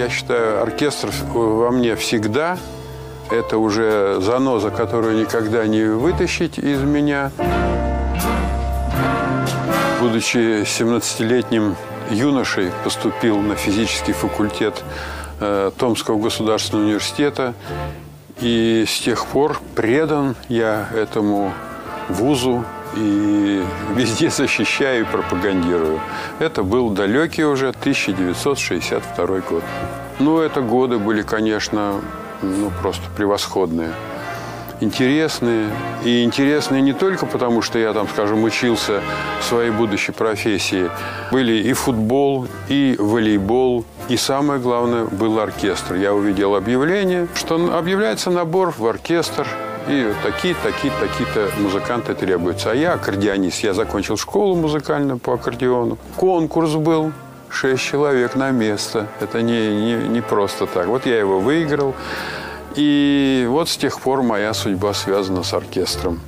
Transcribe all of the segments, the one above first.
Я считаю, оркестр во мне всегда. Это уже заноза, которую никогда не вытащить из меня. Будучи 17-летним юношей, поступил на физический факультет э, Томского государственного университета. И с тех пор предан я этому вузу и везде защищаю и пропагандирую. Это был далекий уже 1962 год. Ну, это годы были, конечно, ну, просто превосходные. Интересные. И интересные не только потому, что я там, скажем, учился в своей будущей профессии. Были и футбол, и волейбол, и самое главное, был оркестр. Я увидел объявление, что объявляется набор в оркестр и такие, такие, такие-то музыканты требуются. А я аккордеонист. Я закончил школу музыкальную по аккордеону. Конкурс был. Шесть человек на место. Это не, не, не просто так. Вот я его выиграл. И вот с тех пор моя судьба связана с оркестром.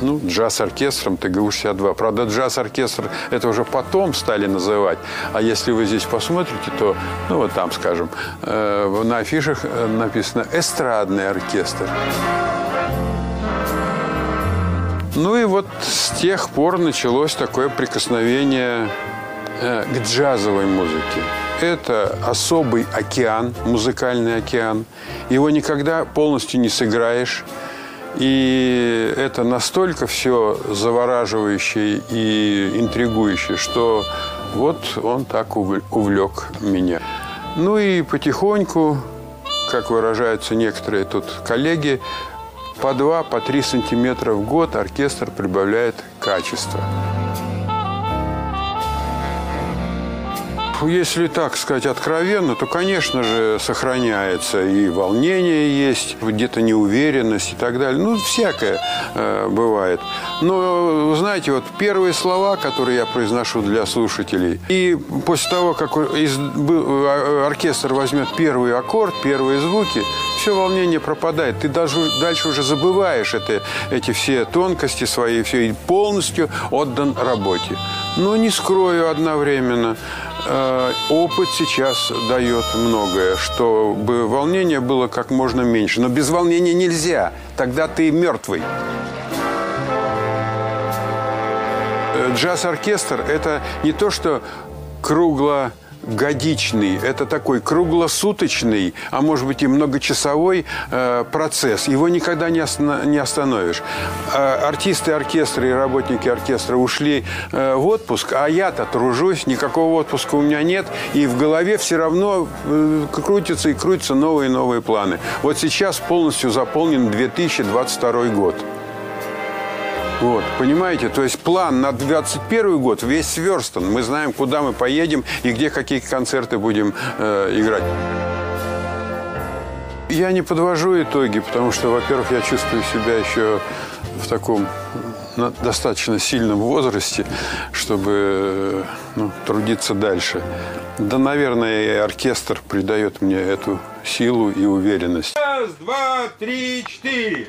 Ну, джаз-оркестром ТГУ-62. Правда, джаз-оркестр это уже потом стали называть. А если вы здесь посмотрите, то, ну, вот там, скажем, э, на афишах написано «эстрадный оркестр». Ну и вот с тех пор началось такое прикосновение э, к джазовой музыке. Это особый океан, музыкальный океан. Его никогда полностью не сыграешь. И это настолько все завораживающее и интригующее, что вот он так увлек меня. Ну и потихоньку, как выражаются некоторые тут коллеги, по 2, по 3 сантиметра в год оркестр прибавляет качество. Если так сказать откровенно, то, конечно же, сохраняется и волнение есть, где-то неуверенность и так далее. Ну, всякое э, бывает. Но, знаете, вот первые слова, которые я произношу для слушателей, и после того, как из, э, оркестр возьмет первый аккорд, первые звуки, все волнение пропадает. Ты даже дальше уже забываешь это, эти все тонкости свои, все и полностью отдан работе. Но не скрою одновременно, опыт сейчас дает многое, чтобы волнение было как можно меньше. Но без волнения нельзя, тогда ты мертвый. Э, джаз-оркестр – это не то, что кругло годичный, это такой круглосуточный, а может быть и многочасовой э, процесс. Его никогда не, остановишь. Э, артисты оркестра и работники оркестра ушли э, в отпуск, а я-то тружусь, никакого отпуска у меня нет, и в голове все равно э, крутятся и крутятся новые и новые планы. Вот сейчас полностью заполнен 2022 год. Вот, понимаете, то есть план на 21 год весь сверстан. Мы знаем, куда мы поедем и где какие концерты будем э, играть. Я не подвожу итоги, потому что, во-первых, я чувствую себя еще в таком достаточно сильном возрасте, чтобы ну, трудиться дальше. Да, наверное, и оркестр придает мне эту силу и уверенность. Раз, два, три, четыре.